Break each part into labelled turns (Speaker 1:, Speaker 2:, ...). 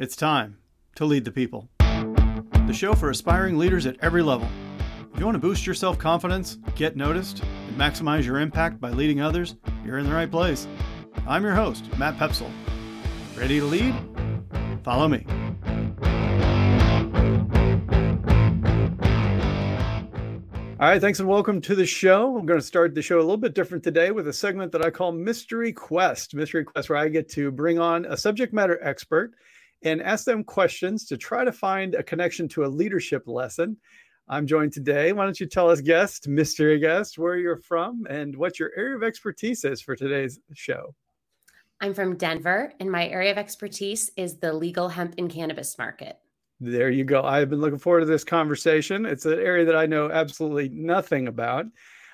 Speaker 1: It's time to lead the people. The show for aspiring leaders at every level. If you want to boost your self confidence, get noticed, and maximize your impact by leading others, you're in the right place. I'm your host, Matt Poepsel. Ready to lead? Follow me. All right, thanks and welcome to the show. I'm going to start the show a little bit different today with a segment that I call Mystery Quest. Mystery Quest, where I get to bring on a subject matter expert and ask them questions to try to find a connection to a leadership lesson. I'm joined today. Why don't you tell us, guest, mystery guest, where you're from and what your area of expertise is for today's show?
Speaker 2: I'm from Denver, and my area of expertise is the legal hemp and cannabis market.
Speaker 1: There you go. I've been looking forward to this conversation. It's an area that I know absolutely nothing about.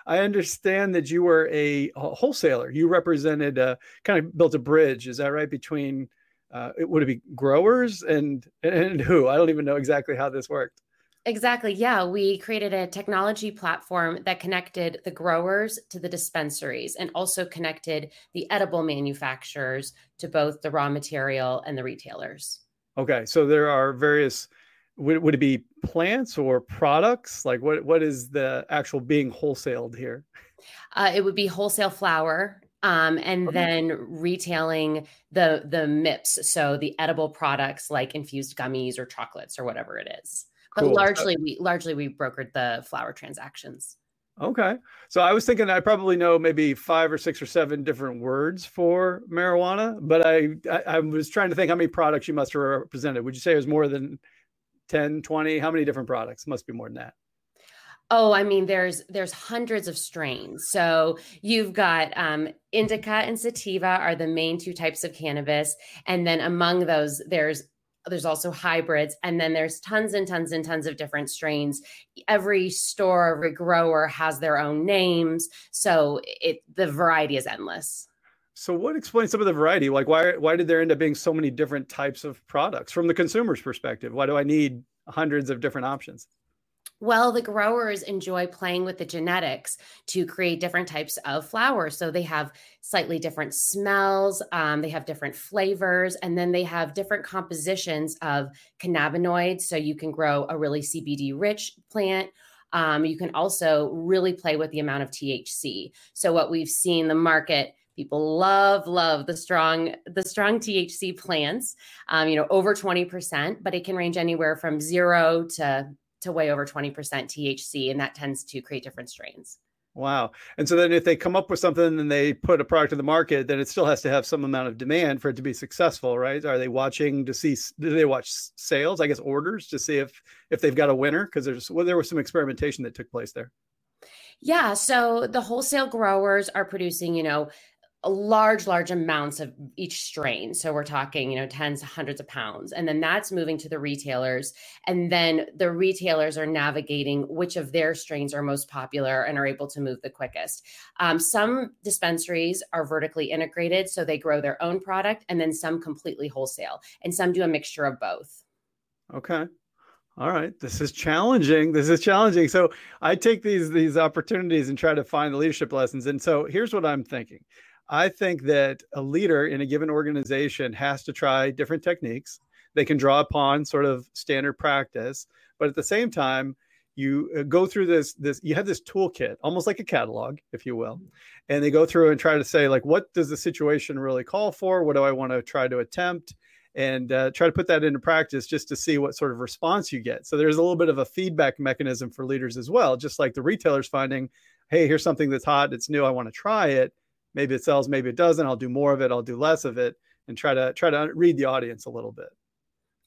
Speaker 1: I understand that you were a, wholesaler. You represented, a, kind of built a bridge. Is that right? Between, uh, would it be growers and and who? I don't even know exactly how this worked.
Speaker 2: Exactly. Yeah. We created a technology platform that connected the growers to the dispensaries and also connected the edible manufacturers to both the raw material and the retailers.
Speaker 1: Okay, so there are various. Would, would it be plants or products? Like what what is the actual being wholesaled here?
Speaker 2: Uh, it would be wholesale flower, um, and okay. then retailing the the MIPS, so the edible products like infused gummies or chocolates or whatever it is. But largely, we largely we brokered the flower transactions.
Speaker 1: Okay. So I was thinking I probably know maybe five or six or seven different words for marijuana, but I, I, I was trying to think how many products you must have represented. Would you say it was more than 10, 20? How many different products? Must be more than that.
Speaker 2: Oh, I mean, there's there's hundreds of strains. So you've got um, indica and sativa are the main two types of cannabis, and then among those, there's there's also hybrids. And then there's tons and tons and tons of different strains. Every store every grower has their own names. So it the variety is endless.
Speaker 1: So what explains some of the variety? Like why why did there end up being so many different types of products from the consumer's perspective? Why do i need hundreds of different options
Speaker 2: well, the growers enjoy playing with the genetics to create different types of flowers. So they have slightly different smells, um, they have different flavors, and then they have different compositions of cannabinoids. So you can grow a really CBD rich plant. Um, you can also really play with the amount of THC. So what we've seen the market people love love the strong the strong thc plants um, you know over 20% but it can range anywhere from zero to to way over 20% THC, and that tends to create different strains.
Speaker 1: Wow. And so then if they come up with something and they put a product in the market, then it still has to have some amount of demand for it to be successful, right? Are they watching to see do they watch sales, I guess orders to see if if they've got a winner because there's well there was some experimentation that took place there.
Speaker 2: Yeah, so the wholesale growers are producing, you know, large large amounts of each strain. So we're talking you know tens hundreds of pounds. And then that's moving to the retailers. And then the retailers are navigating which of their strains are most popular and are able to move the quickest. Um, some dispensaries are vertically integrated so they grow their own product and then some completely wholesale. And some do a mixture of both.
Speaker 1: Okay. All right. This is challenging. This is challenging. So i take these these opportunities and try to find the leadership lessons. And so here's what i'm thinking I think that a leader in a given organization has to try different techniques. They can draw upon sort of standard practice, but at the same time, you uh, go through this this you have this toolkit almost like a catalog if you will and they go through and try to say like what does the situation really call for? What do i want to try to attempt? and uh, try to put that into practice just to see what sort of response you get. So there's a little bit of a feedback mechanism for leaders as well just like the retailers finding hey here's something that's hot it's new i want to try it maybe it sells maybe it doesn't. I'll do more of it. I'll do less of it and try to try to read the audience a little bit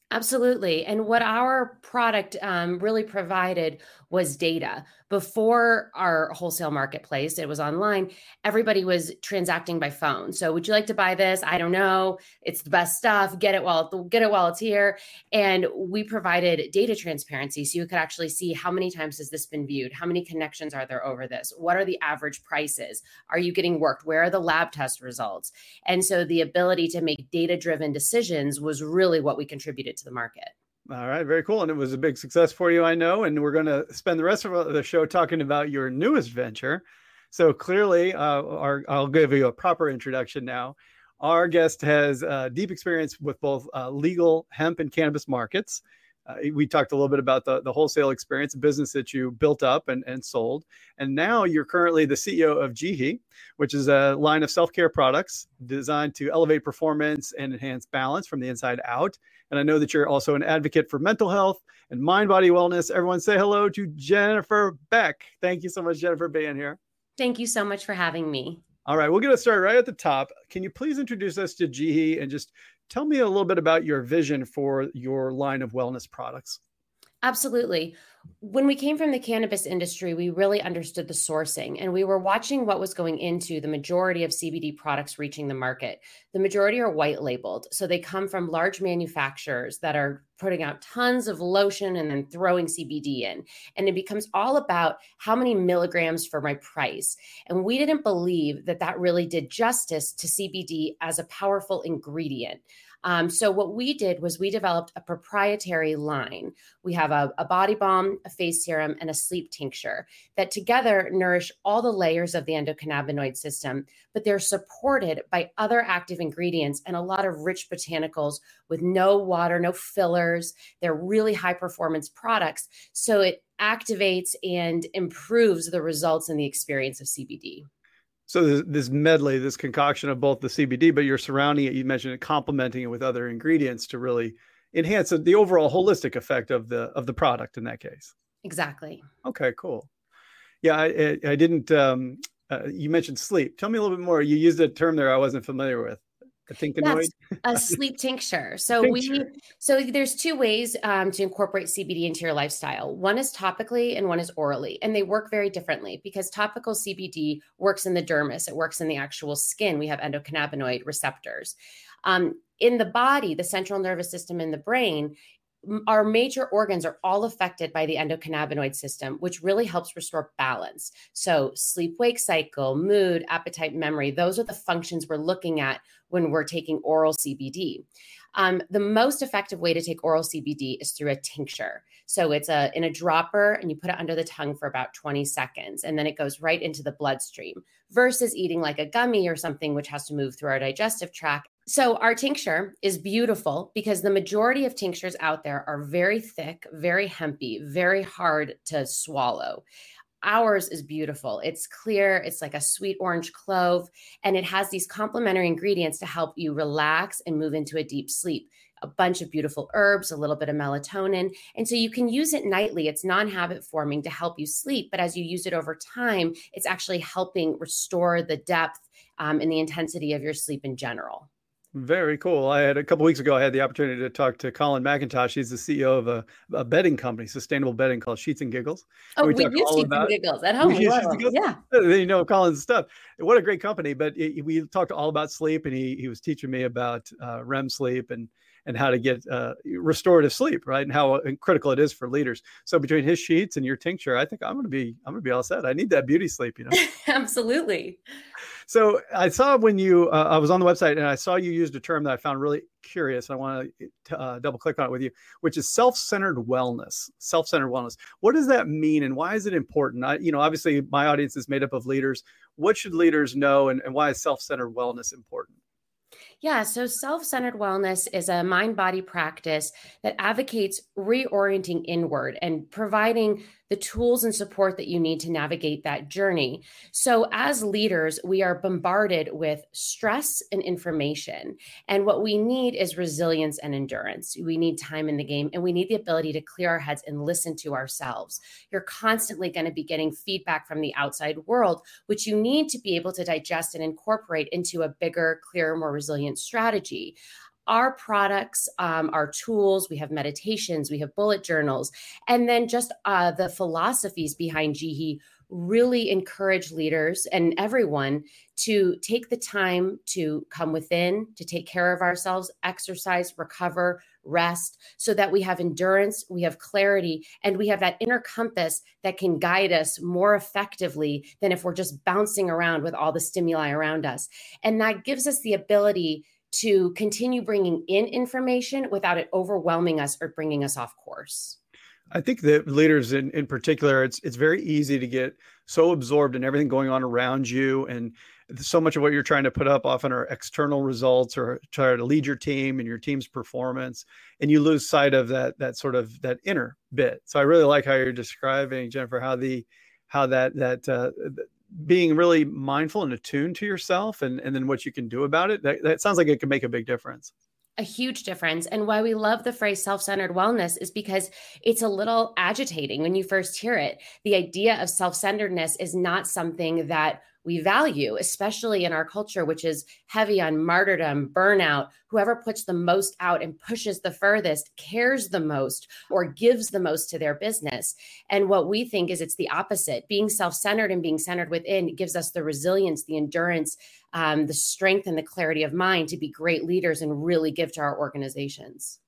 Speaker 2: Absolutely. And what our product um, really provided was data. Before our wholesale marketplace, it was online, everybody was transacting by phone. So, would you like to buy this? I don't know. It's the best stuff. Get it while get it while it's here. And we provided data transparency so you could actually see how many times has this been viewed? How many connections are there over this? What are the average prices? Are you getting worked? Where are the lab test results? And so the ability to make data-driven decisions was really what we contributed to the market.
Speaker 1: All right, very cool. And it was a big success for you, I know. And we're going to spend the rest of the show talking about your newest venture. So clearly, uh, our, I'll give you a proper introduction now. Our guest has uh, deep experience with both uh, legal hemp and cannabis markets. Uh, we talked a little bit about the, the wholesale experience, business that you built up and, and sold. And now you're currently the CEO of Jihi, which is a line of self care products designed to elevate performance and enhance balance from the inside out. And I know that you're also an advocate for mental health and mind body wellness. Everyone say hello to Jennifer Beck. Thank you so much, Jennifer, being here.
Speaker 2: Thank you so much for having me.
Speaker 1: All right, we'll get us started right at the top. Can you please introduce us to Jihi and just tell me a little bit about your vision for your line of wellness products?
Speaker 2: Absolutely. When we came from the cannabis industry, we really understood the sourcing and we were watching what was going into the majority of CBD products reaching the market. The majority are white labeled. So they come from large manufacturers that are putting out tons of lotion and then throwing CBD in. And it becomes all about how many milligrams for my price. And we didn't believe that that really did justice to CBD as a powerful ingredient. Um, so what we did was we developed a proprietary line. We have a, a body balm, a face serum, and a sleep tincture that together nourish all the layers of the endocannabinoid system, but they're supported by other active ingredients and a lot of rich botanicals with no water, no fillers. They're really high performance products. So it activates and improves the results and the experience of CBD.
Speaker 1: So this, this, medley, this concoction of both the CBD, but you're surrounding it. You mentioned it, complementing it with other ingredients to really enhance the overall holistic effect of the of the product. In that case,
Speaker 2: exactly.
Speaker 1: Okay, cool. Yeah, I, I, I didn't. Um, uh, you mentioned sleep. Tell me a little bit more. You used a term there I wasn't familiar with a tincanoid?
Speaker 2: a sleep tincture. So tincture. we so there's two ways um, to incorporate CBD into your lifestyle. One is topically and one is orally, and they work very differently because topical CBD works in the dermis, it works in the actual skin. We have endocannabinoid receptors. Um, in the body, the central nervous system in the brain, our major organs are all affected by the endocannabinoid system, which really helps restore balance. So, sleep wake cycle, mood, appetite, memory, those are the functions we're looking at when we're taking oral CBD. Um, the most effective way to take oral CBD is through a tincture. So it's a in a dropper, and you put it under the tongue for about 20 seconds, and then it goes right into the bloodstream. Versus eating like a gummy or something, which has to move through our digestive tract so, our tincture is beautiful because the majority of tinctures out there are very thick, very hempy, very hard to swallow. Ours is beautiful. It's clear, it's like a sweet orange clove, and it has these complementary ingredients to help you relax and move into a deep sleep. A bunch of beautiful herbs, a little bit of melatonin. And so you can use it nightly. It's non habit forming to help you sleep. But as you use it over time, it's actually helping restore the depth um, and the intensity of your sleep in general.
Speaker 1: Very cool. I had a couple weeks ago. I had the opportunity to talk to Colin McIntosh. He's the CEO of a, a bedding company, sustainable bedding called Sheets and Giggles.
Speaker 2: Oh, and we, we use Sheets and Giggles at home. Giggles. Yeah,
Speaker 1: you know Colin's stuff. What a great company! But it, we talked all about sleep, and he he was teaching me about uh, REM sleep and and how to get uh, restorative sleep, right? And how critical it is for leaders. So between his sheets and your tincture, I think I'm going to be I'm going to be all set. I need that beauty sleep, you know.
Speaker 2: Absolutely.
Speaker 1: So I saw when you uh, I was on the website and I saw you used a term that I found really curious. I want to uh, double click on it with you, which is self-centered wellness. Self-centered wellness. What does that mean, and why is it important? I, you know, obviously my audience is made up of leaders. What should leaders know, and, and why is self-centered wellness important?
Speaker 2: Yeah, so self centered wellness is a mind body practice that advocates reorienting inward and providing the tools and support that you need to navigate that journey. So, as leaders, we are bombarded with stress and information. And what we need is resilience and endurance. We need time in the game and we need the ability to clear our heads and listen to ourselves. You're constantly going to be getting feedback from the outside world, which you need to be able to digest and incorporate into a bigger, clearer, more resilient strategy our products, um, our tools, we have meditations, we have bullet journals, and then just uh, the philosophies behind Jihi really encourage leaders and everyone to take the time to come within, to take care of ourselves, exercise, recover, rest, so that we have endurance, we have clarity, and we have that inner compass that can guide us more effectively than if we're just bouncing around with all the stimuli around us. And that gives us the ability to continue bringing in information without it overwhelming us or bringing us off course.
Speaker 1: I think that leaders in, in particular, it's it's very easy to get so absorbed in everything going on around you and so much of what you're trying to put up often are external results or try to lead your team and your team's performance and you lose sight of that that sort of that inner bit so i really like how you're describing jennifer how the how that that uh, being really mindful and attuned to yourself and and then what you can do about it that, that sounds like it can make a big difference
Speaker 2: a huge difference. And why we love the phrase self centered wellness is because it's a little agitating when you first hear it. The idea of self centeredness is not something that we value, especially in our culture, which is heavy on martyrdom, burnout. Whoever puts the most out and pushes the furthest cares the most or gives the most to their business. And what we think is it's the opposite. Being self centered and being centered within gives us the resilience, the endurance, um, the strength, and the clarity of mind to be great leaders and really give to our organizations.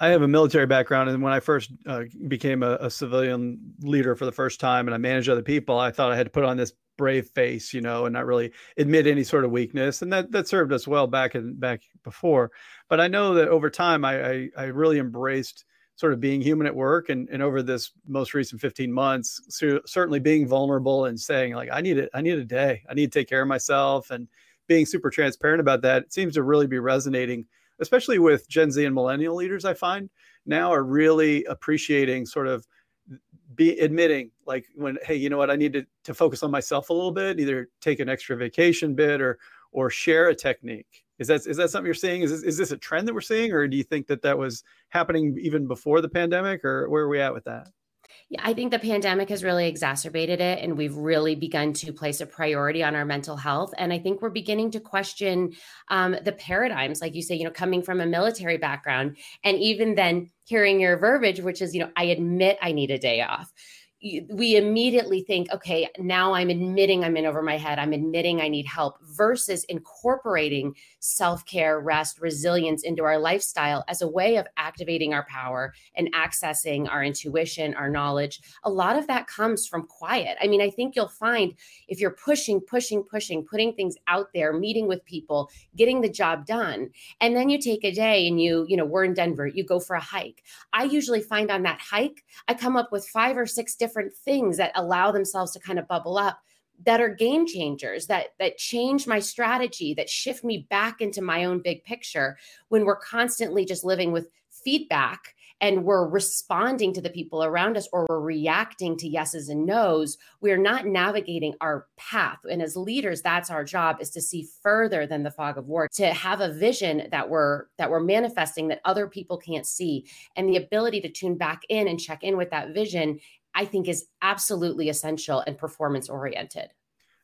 Speaker 1: I have a military background, and when I first uh, became a, a, civilian leader for the first time, and I managed other people, I thought I had to put on this brave face, you know, and not really admit any sort of weakness, and that that served us well back in back before. But I know that over time, I I, I really embraced sort of being human at work, and and over this most recent 15 months, so certainly being vulnerable and saying like I need it, I need a day, I need to take care of myself, and being super transparent about that. It seems to really be resonating especially with Gen Z and millennial leaders, I find now are really appreciating sort of be admitting like when hey you know what? I need to, to focus on myself a little bit either take an extra vacation bit or or share a technique. Is that is that something you're seeing? Is this, is this a trend that we're seeing or do you think that that was happening even before the pandemic or where are we at with that
Speaker 2: yeah, I think the pandemic has really exacerbated it, and we've really begun to place a priority on our mental health. And I think we're beginning to question um, the paradigms, like you say, you know, coming from a military background, and even then hearing your verbiage, which is, you know, I admit I need a day off we immediately think, okay, now I'm admitting I'm in over my head. I'm admitting I need help versus incorporating self care, rest, resilience into our lifestyle as a way of activating our power and accessing our intuition, our knowledge. A lot of that comes from quiet. I mean, I think you'll find if you're pushing, pushing, pushing, putting things out there, meeting with people, getting the job done, and then you take a day and you, you know, we're in Denver, you go for a hike. I usually find on that hike, I come up with five or six different different things that allow themselves to kind of bubble up that are game changers that that change my strategy that shift me back into my own big picture when we're constantly just living with feedback and we're responding to the people around us or we're reacting to yeses and nos we're not navigating our path. And as leaders that's our job is to see further than the fog of war to have a vision that we're that we're manifesting that other people can't see. And the ability to tune back in and check in with that vision I think is absolutely essential and performance oriented.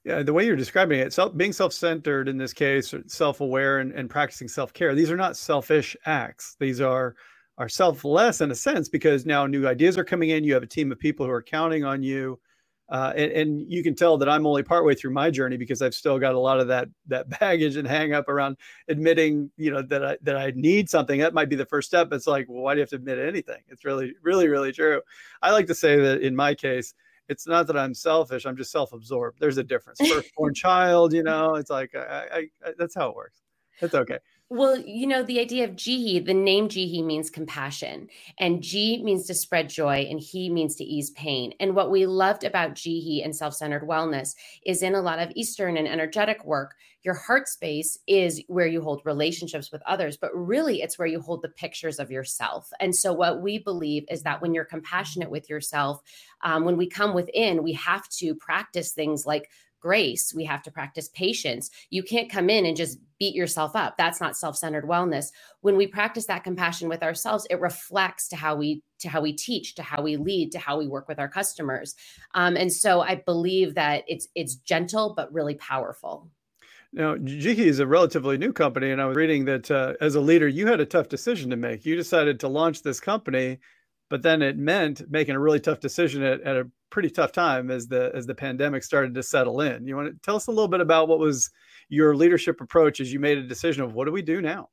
Speaker 1: Yeah, the way you're describing it, self, being self-centered in this case, self-aware and, and practicing self-care, these are not selfish acts. These are are selfless in a sense because now new ideas are coming in. You have a team of people who are counting on you uh, and, and, you can tell that I'm only partway through my journey because I've still got a lot of that that baggage and hang up around admitting, you know, that I that I need something. That might be the first step. It's like, well, why do you have to admit anything? It's really, really, really true. I like to say that in my case, it's not that I'm selfish. I'm just self-absorbed. There's a difference. Firstborn child, you know, it's like I, I, I, that's how it works. It's okay.
Speaker 2: Well, you know, the idea of Jihi, the name Jihi means compassion, and Ji means to spread joy, and He means to ease pain. And what we loved about Jihi and self centered wellness is in a lot of Eastern and energetic work, your heart space is where you hold relationships with others, but really it's where you hold the pictures of yourself. And so, what we believe is that when you're compassionate with yourself, um, when we come within, we have to practice things like grace. We have to practice patience. You can't come in and just beat yourself up. That's not self-centered wellness. When we practice that compassion with ourselves, it reflects to how we to how we teach, to how we lead, to how we work with our customers. Um, and so I believe that it's it's gentle but really powerful.
Speaker 1: Now, Jihi is a relatively new company, and I was reading that uh, as a leader, you had a tough decision to make. You decided to launch this company, but then it meant making a really tough decision at, at a pretty tough time as the as the pandemic started to settle in. You want to tell us a little bit about what was your leadership approach as you made a decision of what do we do now?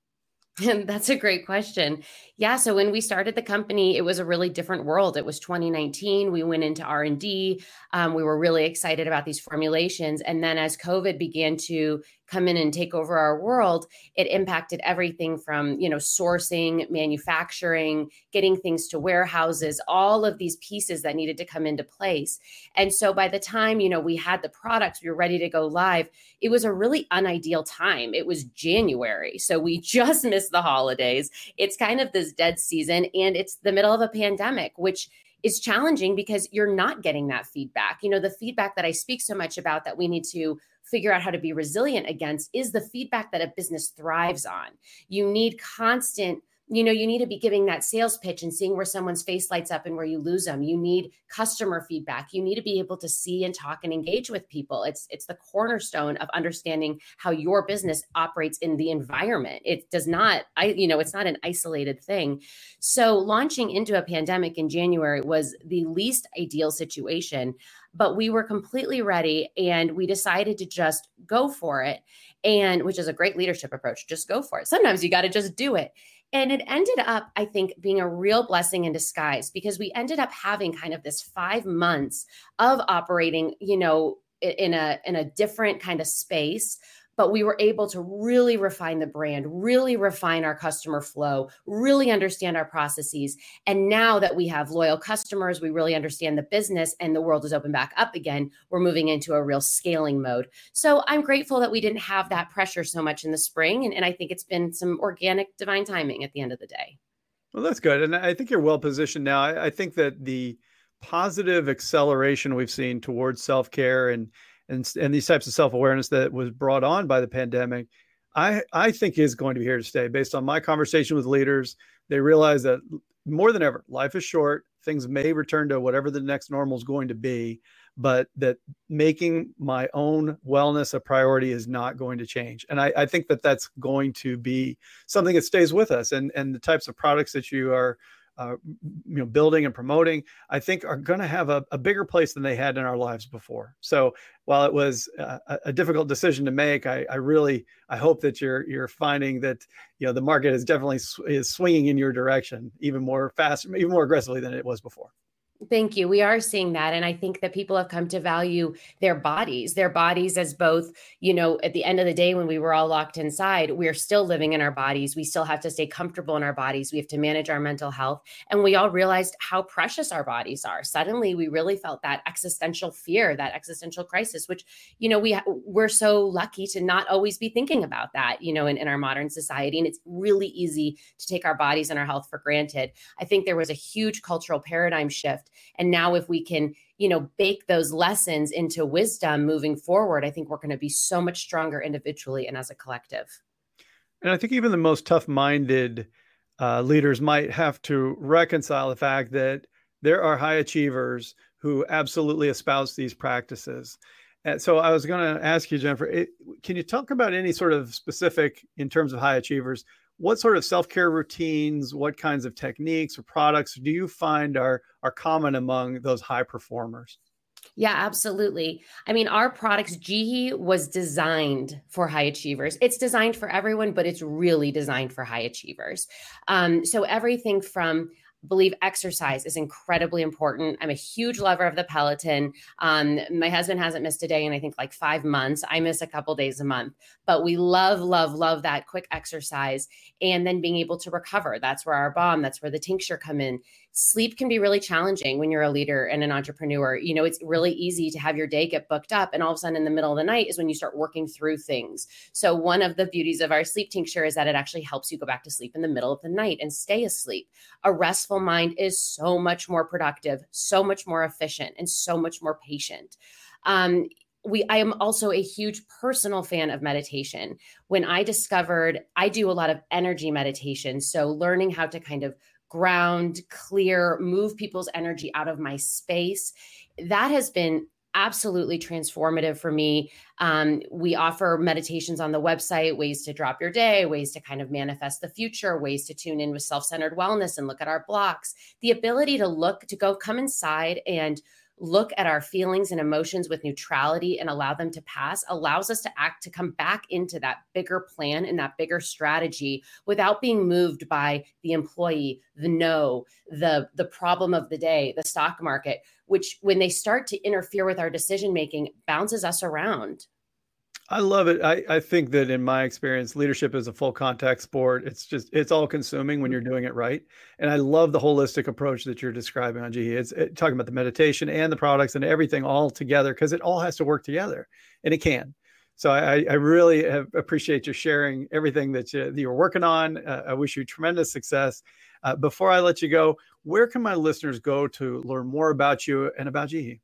Speaker 2: And that's a great question. Yeah, so when we started the company, it was a really different world. It was 2019. We went into R and D. Um, we were really excited about these formulations, and then as COVID began to come in and take over our world, it impacted everything from you know sourcing, manufacturing, getting things to warehouses, all of these pieces that needed to come into place. And so by the time you know we had the products, we were ready to go live. It was a really unideal time. It was January, so we just missed the holidays. It's kind of this dead season, and it's the middle of a pandemic, which is challenging because you're not getting that feedback. You know, the feedback that I speak so much about that we need to figure out how to be resilient against is the feedback that a business thrives on. You need constant you know you need to be giving that sales pitch and seeing where someone's face lights up and where you lose them. You need customer feedback. You need to be able to see and talk and engage with people. It's it's the cornerstone of understanding how your business operates in the environment. It does not i you know it's not an isolated thing. So launching into a pandemic in january was the least ideal situation but we were completely ready and we decided to just go for it and which is a great leadership approach just go for it. Sometimes you got to just do it and it ended up, I think, being a real blessing in disguise because we ended up having kind of this five months of operating, you know, in a in a different kind of space but we were able to really refine the brand, really refine our customer flow, really understand our processes. And now that we have loyal customers, we really understand the business and the world is open back up again, we're moving into a real scaling mode. So I'm grateful that we didn't have that pressure so much in the spring. And, and I think it's been some organic divine timing at the end of the day.
Speaker 1: Well, that's good. And I think you're well positioned now. I, I think that the positive acceleration we've seen towards self care and and and these types of self awareness that was brought on by the pandemic, I I think is going to be here to stay. Based on my conversation with leaders, they realize that more than ever, life is short. Things may return to whatever the next normal is going to be, but that making my own wellness a priority is not going to change. And I, I think that that's going to be something that stays with us. And and the types of products that you are uh, you know building and promoting i think are going to have a, a, bigger place than they had in our lives before. So while it was a, difficult decision to make I, I, really i hope that you're you're finding that you know the market is definitely sw- is swinging in your direction even more fast even more aggressively than it was before
Speaker 2: Thank you. We are seeing that. And I think that people have come to value their bodies, their bodies as both, you know, at the end of the day, when we were all locked inside, we're still living in our bodies. We still have to stay comfortable in our bodies. We have to manage our mental health. And we all realized how precious our bodies are. Suddenly, we really felt that existential fear, that existential crisis, which, you know, we, we're so lucky to not always be thinking about that, you know, in, in our modern society. And it's really easy to take our bodies and our health for granted. I think there was a huge cultural paradigm shift and now if we can, you know, bake those lessons into wisdom moving forward, I think we're going to be so much stronger individually and as a collective.
Speaker 1: And I think even the most tough minded uh, leaders might have to reconcile the fact that there are high achievers who absolutely espouse these practices. And so I was going to ask you, Jennifer, it, can you talk about any sort of specific in terms of high achievers? What sort of self-care routines what kinds of techniques or products do you find are are common among those high performers
Speaker 2: yeah, absolutely. I mean, our products, Jihi was designed for high achievers. It's designed for everyone, but it's really designed for high achievers. Um, so everything from believe exercise is incredibly important. I'm a huge lover of the Peloton. Um, my husband hasn't missed a day in I think like five months. I miss a couple days a month, but we love, love, love that quick exercise and then being able to recover. That's where our balm, that's where the tincture come in sleep can be really challenging when you're a leader and an entrepreneur. You know, it's really easy to have your day get booked up, and all of a sudden in the middle of the night is when you start working through things. So, one of the beauties of our sleep tincture is that it actually helps you go back to sleep in the middle of the night and stay asleep. A restful mind is so much more productive, so much more efficient, and so much more patient. Um, we i am also a huge personal fan of meditation when i discovered i do a lot of energy meditation so learning how to kind of ground, clear, move people's energy out of my space. That has been absolutely transformative for me. Um, we offer meditations on the website, ways to drop your day, ways to kind of manifest the future, ways to tune in with self centered wellness and look at our blocks. The ability to look, to go come inside and look at our feelings and emotions with neutrality and allow them to pass allows us to act to come back into that bigger plan and that bigger strategy without being moved by the employee the no the the problem of the day the stock market which when they start to interfere with our decision making bounces us around
Speaker 1: I love it. I, I think that in my experience, leadership is a full contact sport. It's just it's all consuming when you're doing it right. And I love the holistic approach that you're describing on Jihi. It's it, talking about the meditation and the products and everything all together because it all has to work together, and it can. So I, I really have, appreciate you sharing everything that, you, that you're working on. Uh, I wish you tremendous success. Uh, before I let you go, where can my listeners go to learn more about you and about Jihi?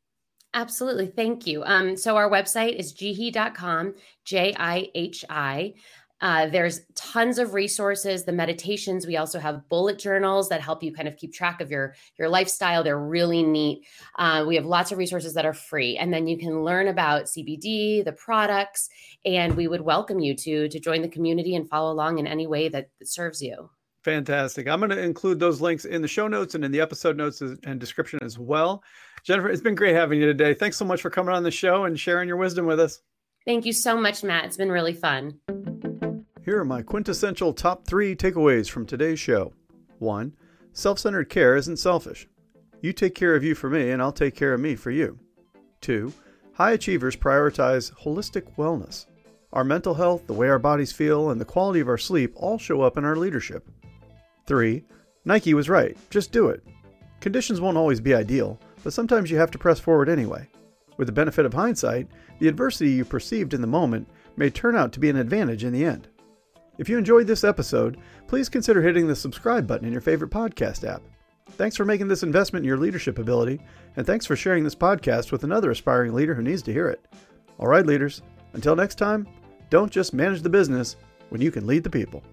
Speaker 2: Absolutely. Thank you. Um, so our website is jihi.com, J I H I. Uh, there's tons of resources the meditations we also have bullet journals that help you kind of keep track of your your lifestyle they're really neat uh, we have lots of resources that are free and then you can learn about cbd the products and we would welcome you to to join the community and follow along in any way that serves you
Speaker 1: fantastic i'm going to include those links in the show notes and in the episode notes and description as well Jennifer, it's been great having you today. Thanks so much for coming on the show and sharing your wisdom with us.
Speaker 2: Thank you so much, Matt. It's been really fun.
Speaker 1: Here are my quintessential top three takeaways from today's show. One, self centered care isn't selfish. You take care of you for me, and I'll take care of me for you. Two, high achievers prioritize holistic wellness. Our mental health, the way our bodies feel, and the quality of our sleep all show up in our leadership. Three, Nike was right. Just do it. Conditions won't always be ideal, but sometimes you have to press forward anyway. With the benefit of hindsight, the adversity you perceived in the moment may turn out to be an advantage in the end. If you enjoyed this episode, please consider hitting the subscribe button in your favorite podcast app. Thanks for making this investment in your leadership ability, and thanks for sharing this podcast with another aspiring leader who needs to hear it. All right, leaders, until next time, don't just manage the business when you can lead the people.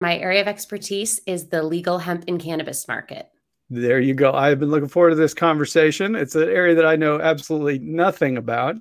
Speaker 2: My area of expertise is the legal hemp and cannabis market.
Speaker 1: There you go. I've been looking forward to this conversation. It's an area that I know absolutely nothing about.